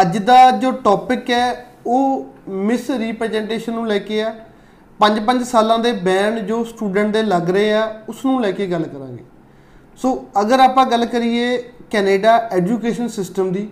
ਅੱਜ ਦਾ ਜੋ ਟੌਪਿਕ ਹੈ, ਉਹ ਮਿਸ ਰਿਪਰੈਜ਼ੈਂਟੇਸ਼ਨ ਨੂੰ ਲੈ ਕੇ ਆ 5-5 ਸਾਲਾਂ ਦੇ ਬੈਨ ਜੋ ਸਟੂਡੈਂਟ ਦੇ ਲੱਗ ਰਹੇ ਆ ਉਸ ਨੂੰ ਲੈ ਕੇ ਗੱਲ ਕਰਾਂਗੇ। ਸੋ ਅਗਰ ਆਪਾਂ ਗੱਲ ਕਰੀਏ ਕੈਨੇਡਾ ਐਜੂਕੇਸ਼ਨ ਸਿਸਟਮ ਦੀ,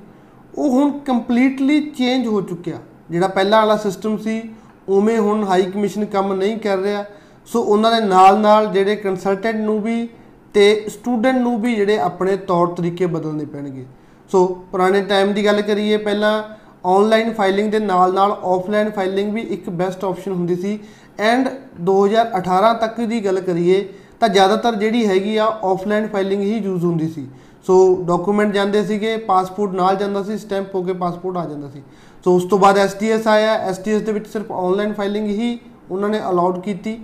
ਉਹ ਹੁਣ ਕੰਪਲੀਟਲੀ ਚੇਂਜ ਹੋ ਚੁੱਕਿਆ। ਜਿਹੜਾ ਪਹਿਲਾਂ ਵਾਲਾ ਸਿਸਟਮ ਸੀ, ਉਵੇਂ ਹੁਣ ਹਾਈ ਕਮਿਸ਼ਨ ਕੰਮ ਨਹੀਂ ਕਰ ਰਿਹਾ। ਸੋ ਉਹਨਾਂ ਦੇ ਨਾਲ ਨਾਲ ਜਿਹੜੇ ਕੰਸਲਟੈਂਟ ਨੂੰ ਵੀ ਤੇ ਸਟੂਡੈਂਟ ਨੂੰ ਵੀ ਜਿਹੜੇ ਆਪਣੇ ਤੌਰ ਤਰੀਕੇ ਬਦਲਣੇ ਪੈਣਗੇ। ਸੋ ਪੁਰਾਣੇ ਟਾਈਮ ਦੀ ਗੱਲ ਕਰੀਏ ਪਹਿਲਾਂ ਆਨਲਾਈਨ ਫਾਈਲਿੰਗ ਦੇ ਨਾਲ ਨਾਲ ਆਫਲਾਈਨ ਫਾਈਲਿੰਗ ਵੀ ਇੱਕ ਬੈਸਟ ਆਪਸ਼ਨ ਹੁੰਦੀ ਸੀ। ਐਂਡ 2018 ਤੱਕ ਦੀ ਗੱਲ ਕਰੀਏ ਤਾਂ ਜ਼ਿਆਦਾਤਰ ਜਿਹੜੀ ਹੈਗੀ ਆ ਆਫਲਾਈਨ ਫਾਈਲਿੰਗ ਹੀ ਯੂਜ਼ ਹੁੰਦੀ ਸੀ। ਸੋ ਡਾਕੂਮੈਂਟ ਜਾਂਦੇ ਸੀਗੇ ਪਾਸਪੋਰਟ ਨਾਲ ਜਾਂਦਾ ਸੀ ਸਟੈਂਪ ਹੋ ਕੇ ਪਾਸਪੋਰਟ ਆ ਜਾਂਦਾ ਸੀ। ਸੋ ਉਸ ਤੋਂ ਬਾਅਦ ਐਸਟੀਐਸ ਆਇਆ। ਐਸਟੀਐਸ ਦੇ ਵਿੱਚ ਸਿਰਫ ਆਨਲਾਈਨ ਫਾਈਲਿੰਗ ਹੀ ਉਹਨਾਂ ਨੇ ਅਲਾਉਡ ਕੀਤੀ।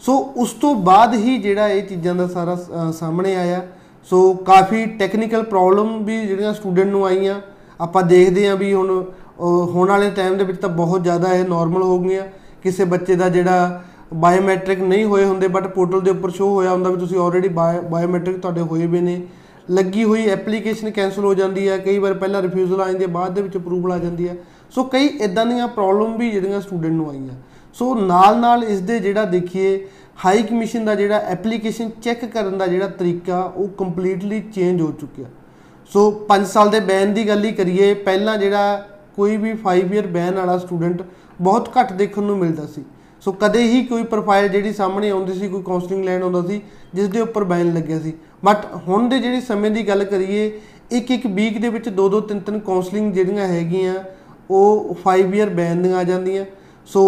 ਸੋ ਉਸ ਤੋਂ ਬਾਅਦ ਹੀ ਜਿਹੜਾ ਇਹ ਚੀਜ਼ਾਂ ਦਾ ਸਾਰਾ ਅ, ਸਾਹਮਣੇ ਆਇਆ। ਸੋ ਕਾਫੀ ਟੈਕਨੀਕਲ ਪ੍ਰੋਬਲਮ ਵੀ ਜਿਹੜੀਆਂ ਸਟੂਡੈਂਟ ਨੂੰ ਆਈਆਂ। ਆਪਾਂ ਦੇਖਦੇ ਹਾਂ ਵੀ ਹੁਣ ਅ, ਹੋਣ ਵਾਲੇ ਟਾਈਮ ਦੇ ਵਿੱਚ ਤਾਂ ਬਹੁਤ ਜ਼ਿਆਦਾ ਇਹ ਨਾਰਮਲ ਹੋ ਗਈਆਂ। ਕਿਸੇ ਬੱਚੇ ਦਾ ਜਿਹੜਾ ਬਾਇਓਮੈਟ੍ਰਿਕ ਨਹੀਂ ਹੋਏ ਹੁੰਦੇ ਬਟ ਪੋਰਟਲ ਦੇ ਉੱਪਰ ਸ਼ੋ ਹੋਇਆ ਹੁੰਦਾ ਵੀ ਤੁਸੀਂ ਆਲਰੇਡੀ ਬਾਇਓਮੈਟ੍ਰਿਕ ਤੁਹਾਡੇ ਹੋਏ ਵੀ ਨੇ। ਲੱਗੀ ਹੋਈ ਐਪਲੀਕੇਸ਼ਨ ਕੈਨਸਲ ਹੋ ਜਾਂਦੀ ਹੈ ਕਈ ਵਾਰ ਪਹਿਲਾਂ ਰਿਫਿਊਜ਼ਲ ਆ ਜਾਂਦੀ ਹੈ ਬਾਅਦ ਦੇ ਵਿੱਚ ਅਪਰੂਵਲ ਆ ਜਾਂਦੀ ਹੈ ਸੋ ਕਈ ਇਦਾਂ ਦੀਆਂ ਪ੍ਰੋਬਲਮ ਵੀ ਜਿਹੜੀਆਂ ਸਟੂਡੈਂਟ ਨੂੰ ਆਈਆਂ। ਸੋ ਨਾਲ ਨਾਲ ਇਸ ਦੇ ਜਿਹੜਾ ਦੇਖੀਏ ਹਾਈ ਕਮਿਸ਼ਨ ਦਾ ਜਿਹੜਾ ਐਪਲੀਕੇਸ਼ਨ ਚੈੱਕ ਕਰਨ ਦਾ ਜਿਹੜਾ ਤਰੀਕਾ, ਉਹ ਕੰਪਲੀਟਲੀ ਚੇਂਜ ਹੋ ਚੁੱਕਿਆ। ਸੋ 5 ਸਾਲ ਦੇ ਬੈਨ ਦੀ ਗੱਲ ਹੀ ਕਰੀਏ, ਪਹਿਲਾਂ ਜਿਹੜਾ ਕੋਈ ਵੀ 5 ਇਅਰ ਬੈਨ ਵਾਲਾ ਸਟੂਡੈਂਟ ਬਹੁਤ ਘੱਟ ਦੇਖਣ ਨੂੰ ਮਿਲਦਾ ਸੀ। ਸੋ ਕਦੇ ਹੀ ਕੋਈ ਪ੍ਰੋਫਾਈਲ ਜਿਹੜੀ ਸਾਹਮਣੇ ਆਉਂਦੀ ਸੀ, ਕੋਈ ਕਾਉਂਸਲਿੰਗ ਲੈਣ ਆਉਂਦਾ ਸੀ ਜਿਸ ਦੇ ਉੱਪਰ ਬੈਨ ਲੱਗਿਆ ਸੀ। ਬਟ ਹੁਣ ਦੇ ਜਿਹੜੀ ਸਮੇਂ ਦੀ ਗੱਲ ਕਰੀਏ, ਇੱਕ ਇੱਕ ਵੀਕ ਦੇ ਵਿੱਚ ਦੋ ਦੋ ਤਿੰਨ ਤਿੰਨ ਕਾਉਂਸਲਿੰਗ ਜਿਹੜੀਆਂ ਹੈਗੀਆਂ, ਉਹ 5 ਇਅਰ ਬੈਨ ਦੀਆਂ ਆ ਜਾਂਦੀਆਂ। ਸੋ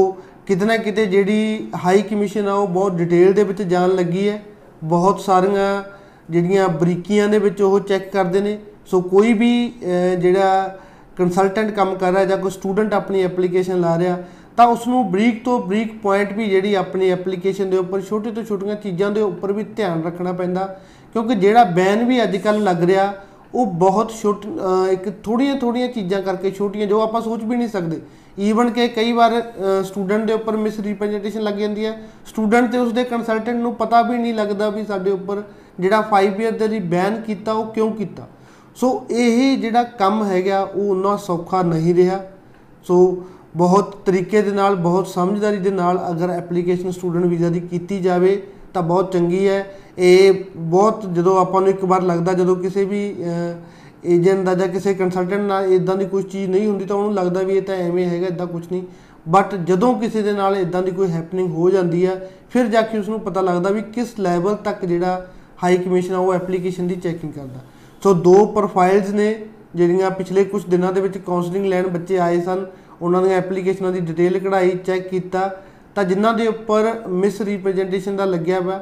ਕਿਤੇ ਨਾ ਕਿਤੇ ਜਿਹੜੀ ਹਾਈ ਕਮਿਸ਼ਨ ਆ ਉਹ ਬਹੁਤ ਡਿਟੇਲ ਦੇ ਵਿੱਚ ਜਾਣ ਲੱਗੀ ਹੈ। ਬਹੁਤ ਸਾਰੀਆਂ ਜਿਹੜੀਆਂ ਬਰੀਕੀਆਂ ਦੇ ਵਿੱਚ ਉਹ ਚੈੱਕ ਕਰਦੇ ਨੇ। ਸੋ ਕੋਈ ਵੀ ਅਹ, ਜਿਹੜਾ ਕੰਸਲਟੈਂਟ ਕੰਮ ਕਰ ਰਿਹਾ ਜਾਂ ਕੋਈ ਸਟੂਡੈਂਟ ਆਪਣੀ ਐਪਲੀਕੇਸ਼ਨ ਲਾ ਰਿਹਾ ਤਾਂ ਉਸ ਨੂੰ ਬਰੀਕ ਤੋਂ ਬਰੀਕ ਪੁਆਇੰਟ ਵੀ ਜਿਹੜੀ ਆਪਣੀ ਐਪਲੀਕੇਸ਼ਨ ਦੇ ਉੱਪਰ ਛੋਟੇ ਤੋਂ ਛੋਟੀਆਂ ਚੀਜ਼ਾਂ ਦੇ ਉੱਪਰ ਵੀ ਧਿਆਨ ਰੱਖਣਾ ਪੈਂਦਾ। ਕਿਉਂਕਿ ਜਿਹੜਾ ਬੈਨ ਵੀ ਅੱਜ ਕੱਲ ਲੱਗ ਰਿਹਾ ਉਹ ਬਹੁਤ ਛੋਟ, ਅਹ ਇੱਕ ਥੋੜੀਆਂ ਥੋੜੀਆਂ ਚੀਜ਼ਾਂ ਕਰਕੇ ਛੋਟੀਆਂ ਜੋ ਆਪਾਂ ਸੋਚ ਵੀ ਨਹੀਂ ਸਕਦੇ। ਈਵਨ ਕਿ ਕਈ ਵਾਰ ਸਟੂਡੈਂਟ ਦੇ ਉੱਪਰ ਮਿਸ ਰਿਪਰੈਜ਼ੈਂਟੇਸ਼ਨ ਲੱਗ ਜਾਂਦੀ ਹੈ। ਸਟੂਡੈਂਟ ਤੇ ਉਸਦੇ ਕੰਸਲਟੈਂਟ ਨੂੰ ਪਤਾ ਵੀ ਨਹੀਂ ਲੱਗਦਾ ਵੀ ਸਾਡੇ ਉੱਪਰ ਜਿਹੜਾ 5 ਇਅਰ ਦੇ ਲਈ ਬੈਨ ਕੀਤਾ, ਉਹ ਕਿਉਂ ਕੀਤਾ। ਸੋ ਇਹ ਜਿਹੜਾ ਕੰਮ ਹੈਗਾ, ਉਹ ਉਨਾ ਸੌਖਾ ਨਹੀਂ ਰਿਹਾ। ਸੋ ਬਹੁਤ ਤਰੀਕੇ ਦੇ ਨਾਲ, ਬਹੁਤ ਸਮਝਦਾਰੀ ਦੇ ਨਾਲ ਅਗਰ ਐਪਲੀਕੇਸ਼ਨ ਸਟੂਡੈਂਟ ਵੀਜ਼ਾ ਦੀ ਕੀਤੀ ਜਾਵੇ ਤਾਂ ਬਹੁਤ ਚੰਗੀ ਹੈ। ਇਹ ਬਹੁਤ ਜਦੋਂ ਆਪਾਂ ਨੂੰ ਇੱਕ ਵਾਰ ਲੱਗਦਾ ਜਦੋਂ ਕਿਸੇ ਵੀ ਏਜੰਟ ਦਾ ਜਾਂ ਕਿਸੇ ਕੰਸਲਟੈਂਟ ਨਾਲ ਇਦਾਂ ਦੀ ਕੋਈ ਚੀਜ਼ ਨਹੀਂ ਹੁੰਦੀ ਤਾਂ ਉਹਨੂੰ ਲੱਗਦਾ ਵੀ ਇਹ ਤਾਂ ਐਵੇਂ ਹੈਗਾ ਇਦਾਂ ਕੁਝ ਨਹੀਂ। ਬਟ ਜਦੋਂ ਕਿਸੇ ਦੇ ਨਾਲ ਇਦਾਂ ਦੀ ਕੋਈ ਹੈਪਨਿੰਗ ਹੋ ਜਾਂਦੀ ਹੈ, ਫਿਰ ਜਾ ਕੇ ਉਸ ਨੂੰ ਪਤਾ ਲੱਗਦਾ ਵੀ ਕਿਸ ਲੈਵਲ ਤੱਕ ਜਿਹੜਾ ਹਾਈ ਕਮਿਸ਼ਨ ਆ ਉਹ ਐਪਲੀਕੇਸ਼ਨ ਦੀ ਚੈਕਿੰਗ ਕਰਦਾ। ਸੋ ਦੋ ਪ੍ਰੋਫਾਈਲਸ ਨੇ ਜਿਹੜੀਆਂ ਪਿਛਲੇ ਕੁਝ ਦਿਨਾਂ ਦੇ ਵਿੱਚ ਕਾਉਂਸਲਿੰਗ ਲੈਣ ਬੱਚੇ ਆਏ ਸਨ। ਉਹਨਾਂ ਦੀਆਂ ਐਪਲੀਕੇਸ਼ਨਾਂ ਦੀ ਡਿਟੇਲ ਕਢਾਈ ਚੈੱਕ ਕੀਤਾ। ਤਾਂ ਜਿਨ੍ਹਾਂ ਦੇ ਉੱਪਰ ਮਿਸ ਰਿਪਰੈਜ਼ੈਂਟੇਸ਼ਨ ਦਾ ਲੱਗਿਆ ਵਾ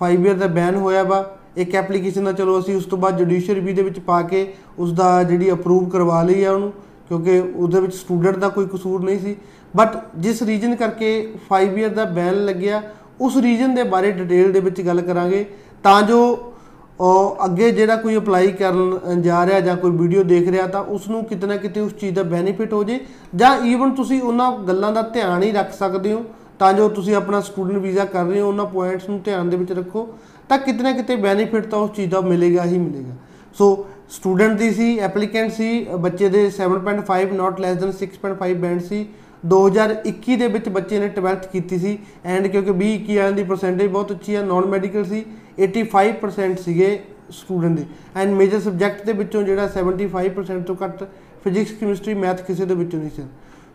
5 ਇਅਰ ਦਾ ਬੈਨ ਹੋਇਆ ਵਾ, ਇੱਕ ਐਪਲੀਕੇਸ਼ਨ ਦਾ ਚਲੋ ਅਸੀਂ ਉਸ ਤੋਂ ਬਾਅਦ ਜੁਡੀਸ਼ੀਅਲ ਰਿਵਿਊ ਦੇ ਵਿੱਚ ਪਾ ਕੇ ਉਸ ਦਾ ਜਿਹੜੀ ਅਪਰੂਵ ਕਰਵਾ ਲਈ ਆ ਉਹਨੂੰ, ਕਿਉਂਕਿ ਉਹਦੇ ਵਿੱਚ ਸਟੂਡੈਂਟ ਦਾ ਕੋਈ ਕਸੂਰ ਨਹੀਂ ਸੀ। ਬਟ ਜਿਸ ਰੀਜਨ ਕਰਕੇ 5 ਇਅਰ ਦਾ ਬੈਨ ਲੱਗਿਆ, ਉਸ ਰੀਜਨ ਦੇ ਬਾਰੇ ਡਿਟੇਲ ਦੇ ਵਿੱਚ ਗੱਲ ਕਰਾਂਗੇ। ਤਾਂ ਜੋ ਉਹ ਅੱਗੇ ਜਿਹੜਾ ਕੋਈ ਅਪਲਾਈ ਕਰਨ ਜਾ ਰਿਹਾ ਜਾਂ ਕੋਈ ਵੀਡੀਓ ਦੇਖ ਰਿਹਾ ਤਾਂ ਉਸ ਨੂੰ ਕਿਤੇ ਨਾ ਕਿਤੇ ਉਸ ਚੀਜ਼ ਦਾ ਬੈਨੀਫਿਟ ਹੋ ਜੇ। ਜਾਂ ਈਵਨ ਤੁਸੀਂ ਉਹਨਾਂ ਗੱਲਾਂ ਦਾ ਧਿਆਨ ਹੀ ਰੱਖ ਸਕਦੇ ਹੋ, ਤਾਂ ਜੋ ਤੁਸੀਂ ਆਪਣਾ ਸਟੂਡੈਂਟ ਵੀਜ਼ਾ ਕਰ ਰਹੇ ਹੋ, ਉਹਨਾਂ ਪੁਆਇੰਟਸ ਨੂੰ ਧਿਆਨ ਦੇ ਵਿੱਚ ਰੱਖੋ, ਤਾਂ ਕਿਤੇ ਨਾ ਕਿਤੇ ਬੈਨੀਫਿਟ ਤਾਂ ਉਸ ਚੀਜ਼ ਦਾ ਮਿਲੇਗਾ ਹੀ ਮਿਲੇਗਾ। ਸੋ ਸਟੂਡੈਂਟ ਦੀ ਸੀ ਐਪਲੀਕੈਂਟ ਸੀ, ਬੱਚੇ ਦੇ 7.5 ਨਾਟ ਲੈਸ ਦੈਨ 6.5 ਬੈਂਡ ਸੀ 2021 ਦੇ ਵਿੱਚ ਬੱਚੇ ਨੇ 12th ਕੀਤੀ ਸੀ ਐਂਡ ਕਿਉਂਕਿ 20 21 ਵਾਲਿਆਂ ਦੀ ਪਰਸੈਂਟੇਜ ਬਹੁਤ ਅੱਛੀ ਹੈ ਨਾਨ ਮੈਡੀਕਲ ਸੀ 85% ਸੀਗੇ ਸਟੂਡੈਂਟ ਦੇ। ਐਂਡ ਮੇਜਰ ਸਬਜੈਕਟ ਦੇ ਵਿੱਚੋਂ ਜਿਹੜਾ 75% ਤੋਂ ਘੱਟ ਫਿਜ਼ਿਕਸ ਕੈਮਿਸਟਰੀ ਮੈਥ ਕਿਸੇ ਦੇ ਵਿੱਚੋਂ ਨਹੀਂ ਸੀ।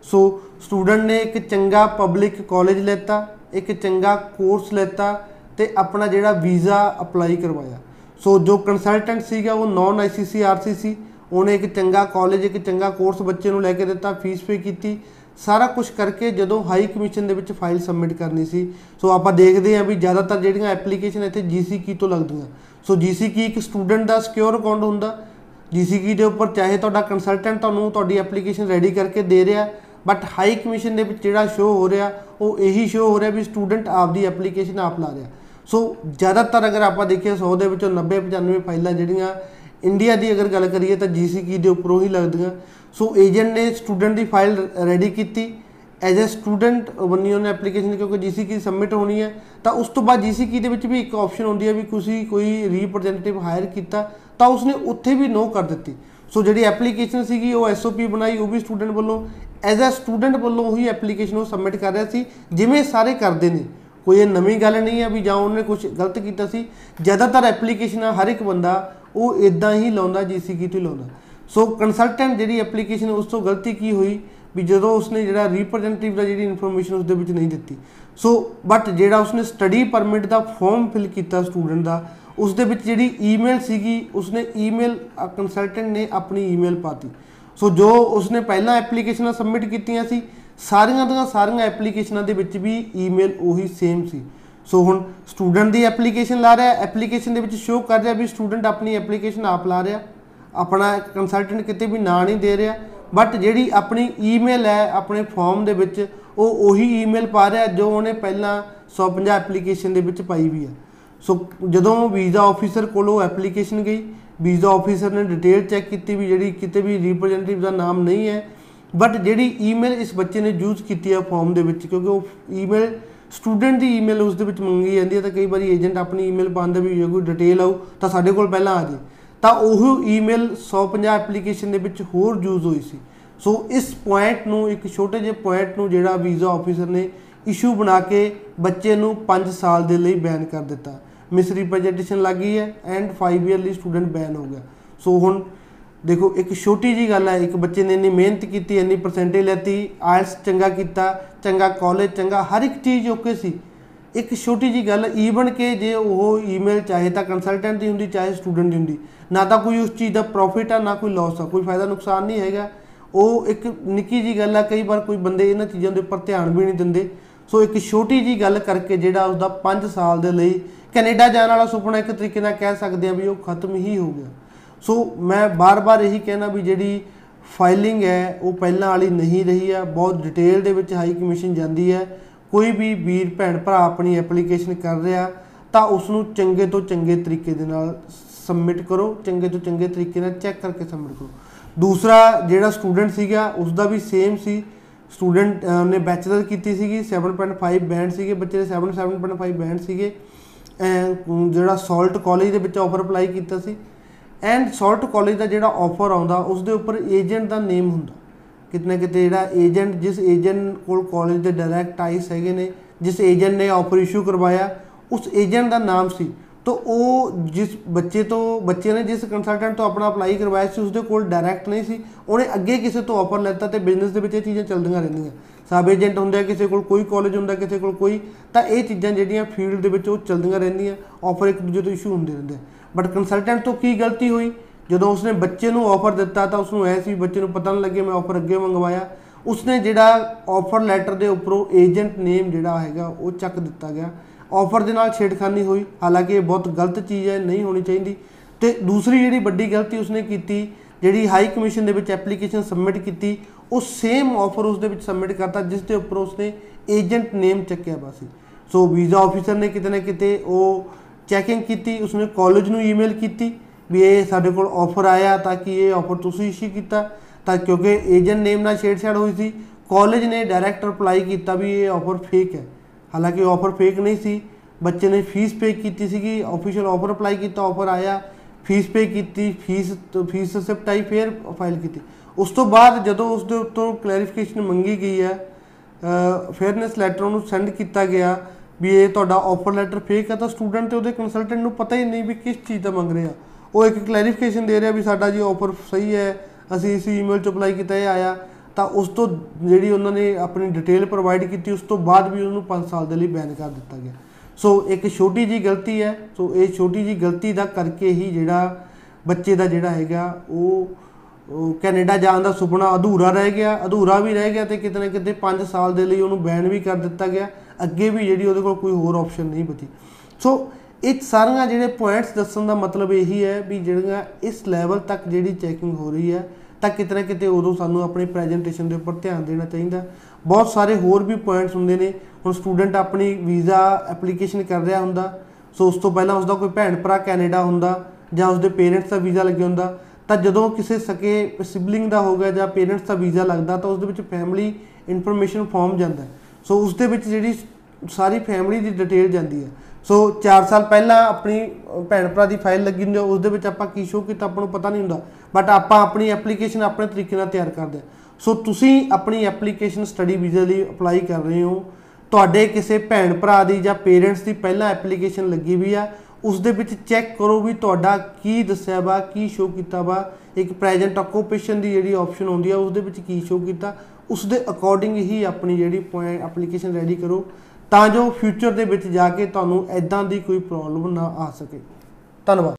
ਸੋ ਸਟੂਡੈਂਟ ਨੇ ਇੱਕ ਚੰਗਾ ਪਬਲਿਕ ਕਾਲਜ ਲੈਤਾ, ਇੱਕ ਚੰਗਾ ਕੋਰਸ ਲੈਤਾ ਤੇ ਆਪਣਾ ਜਿਹੜਾ ਵੀਜ਼ਾ ਅਪਲਾਈ ਕਰਵਾਇਆ। ਸੋ ਜੋ ਕੰਸਲਟੈਂਟ ਸੀਗਾ ਉਹ ਨਾਨ ਆਈਸੀਸੀ ਆਰਸੀ ਸੀ ਉਹਨੇ ਇੱਕ ਚੰਗਾ ਕਾਲਜ ਇੱਕ ਚੰਗਾ ਕੋਰਸ ਬੱਚੇ ਨੂੰ ਲੈ ਕੇ ਦਿੱਤਾ ਫੀਸ ਪੇ ਕੀਤੀ ਸਾਰਾ ਕੁਝ ਕਰਕੇ ਜਦੋਂ ਹਾਈ ਕਮਿਸ਼ਨ ਦੇ ਵਿੱਚ ਫਾਈਲ ਸਬਮਿਟ ਕਰਨੀ ਸੀ ਸੋ ਆਪਾਂ ਦੇਖਦੇ ਹਾਂ ਵੀ ਜ਼ਿਆਦਾਤਰ ਜਿਹੜੀਆਂ ਐਪਲੀਕੇਸ਼ਨ ਇੱਥੇ ਜੀਸੀਕੀ ਤੋਂ ਲੱਗਦੀਆਂ। ਸੋ ਜੀਸੀਕੀ ਇੱਕ ਸਟੂਡੈਂਟ ਦਾ ਸਿਕਿਉਰ ਅਕਾਊਂਟ ਹੁੰਦਾ। ਜੀਸੀਕੀ ਦੇ ਉੱਪਰ ਚਾਹੇ ਤੁਹਾਡਾ ਕੰਸਲਟੈਂਟ ਤੁਹਾਨੂੰ ਤੁਹਾਡੀ ਐਪਲੀਕੇਸ਼ਨ ਰੈਡੀ ਕਰਕੇ ਦੇ ਰਿਹਾ ਬਟ ਹਾਈ ਕਮਿਸ਼ਨ ਦੇ ਵਿੱਚ ਜਿਹੜਾ ਸ਼ੋ ਹੋ ਰਿਹਾ, ਉਹ ਇਹੀ ਸ਼ੋ ਹੋ ਰਿਹਾ ਵੀ ਸਟੂਡੈਂਟ ਆਪਦੀ ਐਪਲੀਕੇਸ਼ਨ ਆਪ ਲਾ ਰਿਹਾ। ਸੋ ਜ਼ਿਆਦਾਤਰ ਅਗਰ ਆਪਾਂ ਦੇਖੀਏ 100 ਦੇ ਵਿੱਚੋਂ 90 95 ਫਾਈਲਾਂ ਜਿਹੜੀਆਂ ਇੰਡੀਆ ਦੀ ਅਗਰ ਗੱਲ ਕਰੀਏ ਤਾਂ ਜੀਸੀਕੀ ਦੇ ਉੱਪਰੋਂ ਹੀ ਲੱਗਦੀਆਂ। ਸੋ ਏਜੰਟ ਨੇ ਸਟੂਡੈਂਟ ਦੀ ਫਾਈਲ ਰੈਡੀ ਕੀਤੀ. ਐਜ਼ ਅ ਸਟੂਡੈਂਟ ਬਣੀ ਉਹਨੇ ਐਪਲੀਕੇਸ਼ਨ ਕਿਉਂਕਿ ਜੀਸੀਕੀ ਸਬਮਿਟ ਹੋਣੀ ਹੈ, ਤਾਂ ਉਸ ਤੋਂ ਬਾਅਦ ਜੀਸੀਕੀ ਦੇ ਵਿੱਚ ਵੀ ਇੱਕ ਆਪਸ਼ਨ ਹੁੰਦੀ ਹੈ ਵੀ ਤੁਸੀਂ ਕੋਈ ਰਿਪਰੈਜ਼ੈਂਟੇਟਿਵ ਹਾਇਰ ਕੀਤਾ, ਤਾਂ ਉਸਨੇ ਉੱਥੇ ਵੀ ਨੋ ਕਰ ਦਿੱਤੀ। ਸੋ ਜਿਹੜੀ ਐਪਲੀਕੇਸ਼ਨ ਸੀਗੀ, ਉਹ ਐਸਓਪੀ ਬਣਾਈ, ਉਹ ਵੀ ਸਟੂਡੈਂਟ ਵੱਲੋਂ। ਐਜ਼ ਅ ਸਟੂਡੈਂਟ ਵੱਲੋਂ ਉਹੀ ਐਪਲੀਕੇਸ਼ਨ ਉਹ ਸਬਮਿਟ ਕਰ ਰਿਹਾ ਸੀ, ਜਿਵੇਂ ਸਾਰੇ ਕਰਦੇ ਨੇ। ਕੋਈ ਇਹ ਨਵੀਂ ਗੱਲ ਨਹੀਂ ਹੈ ਵੀ ਜਾਂ ਉਹਨੇ ਕੁਝ ਗਲਤ ਕੀਤਾ ਸੀ। ਜ਼ਿਆਦਾਤਰ ਐਪਲੀਕੇਸ਼ਨਾਂ ਹਰ ਇੱਕ ਬੰਦਾ ਉਹ ਇਦਾਂ ਹੀ ਲਾਉਂਦਾ ਜੀਸੀਕੀ ਤੋਂ ਲਾਉਂਦਾ। ਸੋ ਕੰਸਲਟੈਂਟ ਜਿਹੜੀ ਐਪਲੀਕੇਸ਼ਨ ਉਸ ਤੋਂ ਗਲਤੀ ਕੀ ਹੋਈ? ਵੀ ਜਦੋਂ ਉਸਨੇ ਜਿਹੜਾ ਰਿਪਰੈਜ਼ੈਂਟੇਟਿਵ ਦਾ ਜਿਹੜੀ ਇਨਫੋਰਮੇਸ਼ਨ ਉਸ ਦੇ ਵਿੱਚ ਨਹੀਂ ਦਿੱਤੀ। ਸੋ ਬਟ ਜਿਹੜਾ ਉਸਨੇ ਸਟੱਡੀ ਪਰਮਿਟ ਦਾ ਫਾਰਮ ਫਿਲ ਕੀਤਾ ਸਟੂਡੈਂਟ ਦਾ ਉਸ ਦੇ ਵਿੱਚ ਜਿਹੜੀ ਈਮੇਲ ਸੀਗੀ, ਉਸਨੇ ਈਮੇਲ ਕੰਸਲਟੈਂਟ ਨੇ ਆਪਣੀ ਈਮੇਲ ਪਾਤੀ। ਸੋ ਜੋ ਉਸਨੇ ਪਹਿਲਾਂ ਐਪਲੀਕੇਸ਼ਨਾਂ ਸਬਮਿਟ ਕੀਤੀਆਂ ਸੀ, ਸਾਰੀਆਂ ਦੀਆਂ ਸਾਰੀਆਂ ਐਪਲੀਕੇਸ਼ਨਾਂ ਦੇ ਵਿੱਚ ਵੀ ਈਮੇਲ ਉਹੀ ਸੇਮ ਸੀ। ਸੋ ਹੁਣ ਸਟੂਡੈਂਟ ਦੀ ਐਪਲੀਕੇਸ਼ਨ ਲਾ ਰਿਹਾ ਐਪਲੀਕੇਸ਼ਨ ਦੇ ਵਿੱਚ ਸ਼ੋ ਕਰ ਰਿਹਾ ਵੀ ਸਟੂਡੈਂਟ ਆਪਣੀ ਐਪਲੀਕੇਸ਼ਨ ਆਪ ਲਾ ਰਿਹਾ। ਆਪਣਾ ਕੰਸਲਟੈਂਟ ਕਿਤੇ ਵੀ ਨਾਂ ਨਹੀਂ ਦੇ ਰਿਹਾ ਬਟ ਜਿਹੜੀ ਆਪਣੀ ਈਮੇਲ ਹੈ, ਆਪਣੇ ਫਾਰਮ ਦੇ ਵਿੱਚ, ਉਹ ਉਹੀ ਈਮੇਲ ਪਾ ਰਿਹਾ ਜੋ ਉਹਨੇ ਪਹਿਲਾਂ 150 ਐਪਲੀਕੇਸ਼ਨ ਦੇ ਵਿੱਚ ਪਾਈ ਵੀ ਹੈ ਸੋ ਜਦੋਂ ਵੀਜ਼ਾ ਆਫੀਸਰ ਕੋਲੋਂ ਐਪਲੀਕੇਸ਼ਨ ਗਈ ਵੀਜ਼ਾ ਆਫੀਸਰ ਨੇ ਡਿਟੇਲ ਚੈੱਕ ਕੀਤੀ ਵੀ ਜਿਹੜੀ ਕਿਤੇ ਵੀ ਰਿਪਰੈਜ਼ੈਂਟੇਟਿਵ ਦਾ ਨਾਮ ਨਹੀਂ ਹੈ ਬਟ ਜਿਹੜੀ ਈਮੇਲ ਇਸ ਬੱਚੇ ਨੇ ਯੂਜ਼ ਕੀਤੀ ਹੈ ਫਾਰਮ ਦੇ ਵਿੱਚ, ਕਿਉਂਕਿ ਉਹ ਈਮੇਲ ਸਟੂਡੈਂਟ ਦੀ ਈਮੇਲ ਉਸ ਦੇ ਵਿੱਚ ਮੰਗੀ ਜਾਂਦੀ ਹੈ ਤਾਂ ਕਈ ਵਾਰੀ ਏਜੰਟ ਆਪਣੀ ਈਮੇਲ ਪਾਉਂਦਾ ਵੀ ਜੇ ਕੋਈ ਡਿਟੇਲ ਆਉ ਤਾਂ ਸਾਡੇ ਕੋਲ ਪਹਿਲਾਂ ਆ ਜੇ। ਤਾਂ ਉਹ ਈਮੇਲ 150 ਐਪਲੀਕੇਸ਼ਨ ਦੇ ਵਿੱਚ ਹੋਰ ਯੂਜ਼ ਹੋਈ ਸੀ। ਸੋ ਇਸ ਪੁਆਇੰਟ ਨੂੰ, ਇੱਕ ਛੋਟੇ ਜਿਹੇ ਪੁਆਇੰਟ ਨੂੰ ਜਿਹੜਾ ਵੀਜ਼ਾ ਆਫੀਸਰ ਨੇ ਇਸ਼ੂ ਬਣਾ ਕੇ ਬੱਚੇ ਨੂੰ 5 ਸਾਲ ਦੇ ਲਈ ਬੈਨ ਕਰ ਦਿੱਤਾ। ਮਿਸ ਰਿਪਰੈਜ਼ੈਂਟੇਸ਼ਨ ਲੱਗੀ ਹੈ ਐਂਡ 5 ਇਅਰ ਲਈ ਸਟੂਡੈਂਟ ਬੈਨ ਹੋ ਗਿਆ। ਸੋ ਹੁਣ ਦੇਖੋ, ਇੱਕ ਛੋਟੀ ਜੀ ਗੱਲ ਹੈ, ਇੱਕ ਬੱਚੇ ਨੇ ਇੰਨੀ ਮਿਹਨਤ ਕੀਤੀ, ਇੰਨੀ ਪਰਸੈਂਟੇਜ ਲੈਤੀ ਆਇਲਸ ਚੰਗਾ ਕੀਤਾ, ਚੰਗਾ ਕਾਲਜ ਚੰਗਾ ਹਰ ਇੱਕ ਚੀਜ਼ ਓਕੇ ਸੀ। ਇੱਕ ਛੋਟੀ ਜੀ ਗੱਲ ਈਵਨ ਕਿ ਜੇ ਉਹ ਈਮੇਲ ਚਾਹੇ ਤਾਂ ਕੰਸਲਟੈਂਟ ਦੀ ਹੁੰਦੀ, ਚਾਹੇ ਸਟੂਡੈਂਟ ਦੀ ਹੁੰਦੀ, ਨਾ ਤਾਂ ਕੋਈ ਉਸ ਚੀਜ਼ ਦਾ ਪ੍ਰੋਫਿਟ ਆ, ਨਾ ਕੋਈ ਲਾਸ ਆ, ਕੋਈ ਫਾਇਦਾ ਨੁਕਸਾਨ ਨਹੀਂ ਹੈਗਾ। ਉਹ ਇੱਕ ਨਿੱਕੀ ਜੀ ਗੱਲ ਆ, ਕਈ ਵਾਰ ਕੋਈ ਬੰਦੇ ਇਹਨਾਂ ਚੀਜ਼ਾਂ ਦੇ ਉੱਪਰ ਧਿਆਨ ਵੀ ਨਹੀਂ ਦਿੰਦੇ। ਸੋ ਇੱਕ ਛੋਟੀ ਜੀ ਗੱਲ ਕਰਕੇ ਜਿਹੜਾ ਉਸਦਾ 5 ਸਾਲ ਦੇ ਲਈ ਕੈਨੇਡਾ ਜਾਣ ਵਾਲਾ ਸੁਪਨਾ ਇੱਕ ਤਰੀਕੇ ਨਾਲ ਕਹਿ ਸਕਦੇ ਆ ਵੀ ਉਹ ਖਤਮ ਹੀ ਹੋ ਗਿਆ। ਸੋ ਮੈਂ ਬਾਰ-ਬਾਰ ਇਹੀ ਕਹਿਣਾ ਵੀ ਜਿਹੜੀ ਫਾਈਲਿੰਗ ਹੈ, ਉਹ ਪਹਿਲਾਂ ਵਾਲੀ ਨਹੀਂ ਰਹੀ ਹੈ ਬਹੁਤ ਡਿਟੇਲ ਦੇ ਵਿੱਚ ਹਾਈ ਕਮਿਸ਼ਨ ਜਾਂਦੀ ਹੈ। ਕੋਈ ਵੀ ਵੀਰ, ਭੈਣ, ਭਰਾ ਆਪਣੀ ਐਪਲੀਕੇਸ਼ਨ ਕਰ ਰਿਹਾ, ਤਾਂ ਉਸ ਨੂੰ ਚੰਗੇ ਤੋਂ ਚੰਗੇ ਤਰੀਕੇ ਦੇ ਨਾਲ ਸਬਮਿਟ ਕਰੋ, ਚੰਗੇ ਤੋਂ ਚੰਗੇ ਤਰੀਕੇ ਨਾਲ ਚੈੱਕ ਕਰਕੇ ਸਬਮਿਟ ਕਰੋ। ਦੂਸਰਾ ਜਿਹੜਾ ਸਟੂਡੈਂਟ ਸੀਗਾ ਉਸ ਦਾ ਵੀ ਸੇਮ ਸੀ। ਸਟੂਡੈਂਟ ਨੇ ਬੈਚਲਰ ਕੀਤੀ ਸੀਗੀ 7.5 ਬੈਂਡ ਸੀਗੇ, ਬੱਚੇ ਦੇ 7 7.5 ਬੈਂਡ ਸੀਗੇ। ਜਿਹੜਾ ਸਾਲਟ ਕਾਲਜ ਦੇ ਵਿੱਚ ਆਫਰ ਅਪਲਾਈ ਕੀਤਾ ਸੀ। ਐਂਡ ਸਾਲਟ ਕਾਲਜ ਦਾ ਜਿਹੜਾ ਆਫਰ ਆਉਂਦਾ ਉਸ ਦੇ ਉੱਪਰ ਏਜੰਟ ਦਾ ਨੇਮ ਹੁੰਦਾ। ਕਿਤਨੇ ਕਿਤੇ ਜਿਹੜਾ ਏਜੰਟ ਜਿਸ ਏਜੰਟ ਕੋਲ ਕਾਲਜ ਦੇ ਡਾਇਰੈਕਟ ਆਈਸ ਹੈਗੇ ਨੇ, ਜਿਸ ਏਜੰਟ ਨੇ ਆਫਰ ਇਸ਼ੂ ਕਰਵਾਇਆ, ਉਸ ਏਜੰਟ ਦਾ ਨਾਮ ਸੀ। ਤੋ ਉਹ ਜਿਸ ਬੱਚੇ ਤੋਂ, ਬੱਚੇ ਨੇ ਜਿਸ ਕੰਸਲਟੈਂਟ ਤੋਂ ਆਪਣਾ ਅਪਲਾਈ ਕਰਵਾਇਆ ਸੀ, ਉਸਦੇ ਕੋਲ ਡਾਇਰੈਕਟ ਨਹੀਂ ਸੀ। ਉਹਨੇ ਅੱਗੇ ਕਿਸੇ ਤੋਂ ਆਫਰ ਲੈਤਾ ਤੇ ਬਿਜ਼ਨਸ ਦੇ ਵਿੱਚ ਇਹ ਚੀਜ਼ਾਂ ਚੱਲਦੀਆਂ ਰਹਿੰਦੀਆਂ। ਸਬ ਏਜੰਟ ਹੁੰਦਾ, ਕਿਸੇ ਕੋਲ ਕੋਈ ਕਾਲਜ ਹੁੰਦਾ, ਕਿਸੇ ਕੋਲ ਕੋਈ, ਤਾਂ ਇਹ ਚੀਜ਼ਾਂ ਜਿਹੜੀਆਂ ਫੀਲਡ ਦੇ ਵਿੱਚ ਉਹ ਚੱਲਦੀਆਂ ਰਹਿੰਦੀਆਂ ਆਫਰ ਇੱਕ ਦੂਜੇ ਤੋਂ ਇਸ਼ੂ ਹੁੰਦੇ ਰਹਿੰਦੇ। ਬਟ ਕੰਸਲਟੈਂਟ ਤੋਂ ਕੀ ਗਲਤੀ ਹੋਈ? ਜਦੋਂ ਉਸਨੇ ਬੱਚੇ ਨੂੰ ਆਫਰ ਦਿੱਤਾ ਤਾਂ ਉਸਨੂੰ ਐ ਸੀ, ਬੱਚੇ ਨੂੰ ਪਤਾ ਨਹੀਂ ਲੱਗੇ ਮੈਂ ਆਫਰ ਅੱਗੇ ਮੰਗਵਾਇਆ। ਉਸਨੇ ਜਿਹੜਾ ਆਫਰ ਲੈਟਰ ਦੇ ਉੱਪਰੋਂ ਏਜੰਟ ਨੇਮ ਜਿਹੜਾ ਹੈਗਾ, ਉਹ ਚੱਕ ਦਿੱਤਾ ਗਿਆ। ਆਫਰ ਦੇ ਨਾਲ ਛੇੜਖਾਨੀ ਹੋਈ। ਹਾਲਾਂਕਿ ਇਹ ਬਹੁਤ ਗਲਤ ਚੀਜ਼ ਹੈ, ਨਹੀਂ ਹੋਣੀ ਚਾਹੀਦੀ। ਤੇ ਦੂਸਰੀ ਜਿਹੜੀ ਵੱਡੀ ਗਲਤੀ ਉਸਨੇ ਕੀਤੀ, ਜਿਹੜੀ ਹਾਈ ਕਮਿਸ਼ਨ ਦੇ ਵਿੱਚ ਐਪਲੀਕੇਸ਼ਨ ਸਬਮਿਟ ਕੀਤੀ, ਉਹ ਸੇਮ ਆਫਰ ਉਸ ਦੇ ਵਿੱਚ ਸਬਮਿਟ ਕਰਤਾ, ਜਿਸ ਦੇ ਉੱਪਰ ਉਸਨੇ ਏਜੰਟ ਨੇਮ ਚੱਕਿਆ ਵਾ ਸੀ। ਸੋ ਵੀਜ਼ਾ ਆਫੀਸਰ ਨੇ ਕਿਤੇ ਨਾ ਕਿਤੇ ਉਹ ਚੈਕਿੰਗ ਕੀਤੀ, ਉਸਨੇ ਕਾਲਜ ਨੂੰ ਈਮੇਲ ਕੀਤੀ। ਵੀ ਇਹ ਸਾਡੇ ਕੋਲ ਆਫਰ ਆਇਆ ਤਾਂ ਕਿ ਇਹ ਆਫਰ ਤੁਸੀਂ ਇਸ਼ੂ ਕੀਤਾ, ਤਾਂ ਕਿਉਂਕਿ ਏਜੰਟ ਨੇਮ ਨਾਲ ਛੇੜਛਾੜ ਹੋਈ ਸੀ ਕਾਲਜ ਨੇ ਡਾਇਰੈਕਟ ਰਿਪਲਾਈ ਕੀਤਾ ਵੀ ਇਹ ਆਫਰ ਫੇਕ ਹੈ। ਹਾਲਾਂਕਿ ਆਫਰ ਫੇਕ ਨਹੀਂ ਸੀ, ਬੱਚੇ ਨੇ ਫੀਸ ਪੇ ਕੀਤੀ ਸੀਗੀ ਆਫੀਸ਼ੀਅਲ ਆਫਰ ਅਪਲਾਈ ਕੀਤਾ ਆਫਰ ਆਇਆ ਫੀਸ ਪੇ ਕੀਤੀ ਫੀਸ ਫੀਸ ਰਿਸਿਪਟ ਆਈ, ਫਿਰ ਫਾਈਲ ਕੀਤੀ। ਉਸ ਤੋਂ ਬਾਅਦ ਜਦੋਂ ਉਸ ਦੇ ਉੱਤੋਂ ਕਲੈਰੀਫਿਕੇਸ਼ਨ ਮੰਗੀ ਗਈ ਹੈ ਫੇਅਰਨੈਸ ਲੈਟਰ ਉਹਨੂੰ ਸੈਂਡ ਕੀਤਾ ਗਿਆ ਵੀ ਇਹ ਤੁਹਾਡਾ ਆਫਰ ਲੈਟਰ ਫੇਕ ਹੈ, ਤਾਂ ਸਟੂਡੈਂਟ ਤੇ ਉਹਦੇ ਕੰਸਲਟੈਂਟ ਨੂੰ ਪਤਾ ਹੀ ਨਹੀਂ ਵੀ ਕਿਸ ਚੀਜ਼ ਦਾ ਮੰਗ ਰਿਹਾ। ਉਹ ਇੱਕ ਕਲੈਰੀਫਿਕੇਸ਼ਨ ਦੇ ਰਿਹਾ ਵੀ ਸਾਡਾ ਜੀ ਆਫਰ ਸਹੀ ਹੈ, ਅਸੀਂ ਇਸ ਈਮੇਲ 'ਚ ਅਪਲਾਈ ਕੀਤਾ, ਇਹ ਆਇਆ। ਤਾਂ ਉਸ ਤੋਂ ਜਿਹੜੀ ਉਹਨਾਂ ਨੇ ਆਪਣੀ ਡਿਟੇਲ ਪ੍ਰੋਵਾਈਡ ਕੀਤੀ, ਉਸ ਤੋਂ ਬਾਅਦ ਵੀ ਉਹਨੂੰ 5 ਸਾਲ ਦੇ ਲਈ ਬੈਨ ਕਰ ਦਿੱਤਾ ਗਿਆ। ਸੋ ਇੱਕ ਛੋਟੀ ਜੀ ਗਲਤੀ ਹੈ। ਸੋ ਇਹ ਛੋਟੀ ਜੀ ਗਲਤੀ ਦਾ ਕਰਕੇ ਹੀ ਜਿਹੜਾ ਬੱਚੇ ਦਾ ਜਿਹੜਾ ਹੈਗਾ, ਉਹ ਉਹ ਕੈਨੇਡਾ ਜਾਣ ਦਾ ਸੁਪਨਾ ਅਧੂਰਾ ਰਹਿ ਗਿਆ। ਅਧੂਰਾ ਵੀ ਰਹਿ ਗਿਆ ਤੇ ਕਿਤੇ ਨਾ ਕਿਤੇ 5 ਸਾਲ ਦੇ ਲਈ ਉਹਨੂੰ ਬੈਨ ਵੀ ਕਰ ਦਿੱਤਾ ਗਿਆ। ਅੱਗੇ ਵੀ ਜਿਹੜੀ ਉਹਦੇ ਕੋਲ ਕੋਈ ਹੋਰ ਆਪਸ਼ਨ ਨਹੀਂ ਬਚੀ। ਸੋ ਇਹ ਸਾਰੀਆਂ ਜਿਹੜੇ ਪੁਆਇੰਟਸ ਦੱਸਣ ਦਾ ਮਤਲਬ ਇਹੀ ਹੈ ਵੀ ਜਿਹੜੀਆਂ ਇਸ ਲੈਵਲ ਤੱਕ ਜਿਹੜੀ ਚੈਕਿੰਗ ਹੋ ਰਹੀ ਹੈ, ਤਾਂ ਕਿਤੇ ਨਾ ਕਿਤੇ ਉਦੋਂ ਸਾਨੂੰ ਆਪਣੀ ਪ੍ਰੈਜੈਂਟੇਸ਼ਨ ਦੇ ਉੱਪਰ ਧਿਆਨ ਦੇਣਾ ਚਾਹੀਦਾ। ਬਹੁਤ ਸਾਰੇ ਹੋਰ ਵੀ ਪੁਆਇੰਟਸ ਹੁੰਦੇ ਨੇ। ਹੁਣ ਸਟੂਡੈਂਟ ਆਪਣੀ ਵੀਜ਼ਾ ਐਪਲੀਕੇਸ਼ਨ ਕਰ ਰਿਹਾ ਹੁੰਦਾ ਸੋ ਉਸ ਤੋਂ ਪਹਿਲਾਂ ਉਸਦਾ ਕੋਈ ਭੈਣ ਭਰਾ ਕੈਨੇਡਾ ਹੁੰਦਾ, ਜਾਂ ਉਸਦੇ ਪੇਰੈਂਟਸ ਦਾ ਵੀਜ਼ਾ ਲੱਗਿਆ ਹੁੰਦਾ, ਤਾਂ ਜਦੋਂ ਕਿਸੇ ਸਕੇ ਸਿਬਲਿੰਗ ਦਾ ਹੋ ਗਿਆ ਜਾਂ ਪੇਰੈਂਟਸ ਦਾ ਵੀਜ਼ਾ ਲੱਗਦਾ, ਤਾਂ ਉਸ ਦੇ ਵਿੱਚ ਫੈਮਿਲੀ ਇਨਫੋਰਮੇਸ਼ਨ ਫਾਰਮ ਜਾਂਦਾ ਸੋ ਉਸ ਦੇ ਵਿੱਚ ਜਿਹੜੀ ਸਾਰੀ ਫੈਮਿਲੀ ਦੀ ਡਿਟੇਲ ਜਾਂਦੀ ਹੈ। ਸੋ 4 ਸਾਲ ਪਹਿਲਾਂ ਆਪਣੀ ਭੈਣ ਭਰਾ ਦੀ ਫਾਈਲ ਲੱਗੀ ਹੁੰਦੀ ਉਸ ਦੇ ਵਿੱਚ ਆਪਾਂ ਕੀ ਸ਼ੋ ਕੀਤਾ ਆਪਾਂ ਨੂੰ ਪਤਾ ਨਹੀਂ ਹੁੰਦਾ ਬਟ ਆਪਾਂ ਆਪਣੀ ਐਪਲੀਕੇਸ਼ਨ ਆਪਣੇ ਤਰੀਕੇ ਨਾਲ ਤਿਆਰ ਕਰਦੇ ਹਾਂ ਸੋ ਤੁਸੀਂ ਆਪਣੀ ਐਪਲੀਕੇਸ਼ਨ ਸਟੱਡੀ ਵੀਜ਼ਾ ਲਈ ਅਪਲਾਈ ਕਰ ਰਹੇ ਹੋ, ਤੁਹਾਡੇ ਕਿਸੇ ਭੈਣ ਭਰਾ ਦੀ ਜਾਂ ਪੇਰੈਂਟਸ ਦੀ ਪਹਿਲਾਂ ਐਪਲੀਕੇਸ਼ਨ ਲੱਗੀ ਵੀ ਆ ਉਸ ਦੇ ਵਿੱਚ ਚੈੱਕ ਕਰੋ ਵੀ ਤੁਹਾਡਾ ਕੀ ਦੱਸਿਆ ਵਾ, ਕੀ ਸ਼ੋ ਕੀਤਾ ਵਾ, ਇੱਕ ਪ੍ਰੈਜ਼ੈਂਟ ਆਕੂਪੇਸ਼ਨ ਦੀ ਜਿਹੜੀ ਆਪਸ਼ਨ ਹੁੰਦੀ ਆ ਉਸ ਦੇ ਵਿੱਚ ਕੀ ਸ਼ੋ ਕੀਤਾ ਉਸ ਦੇ ਅਕੋਰਡਿੰਗ ਹੀ ਆਪਣੀ ਜਿਹੜੀ ਪੁਆਇੰਟ ਐਪਲੀਕੇਸ਼ਨ ਰੈਡੀ ਕਰੋ। ਤਾਂ ਜੋ ਫਿਊਚਰ ਦੇ ਵਿੱਚ ਜਾ ਕੇ ਤੁਹਾਨੂੰ ਐਦਾਂ ਦੀ ਕੋਈ ਪ੍ਰੋਬਲਮ ਨਾ ਆ ਸਕੇ। ਧੰਨਵਾਦ।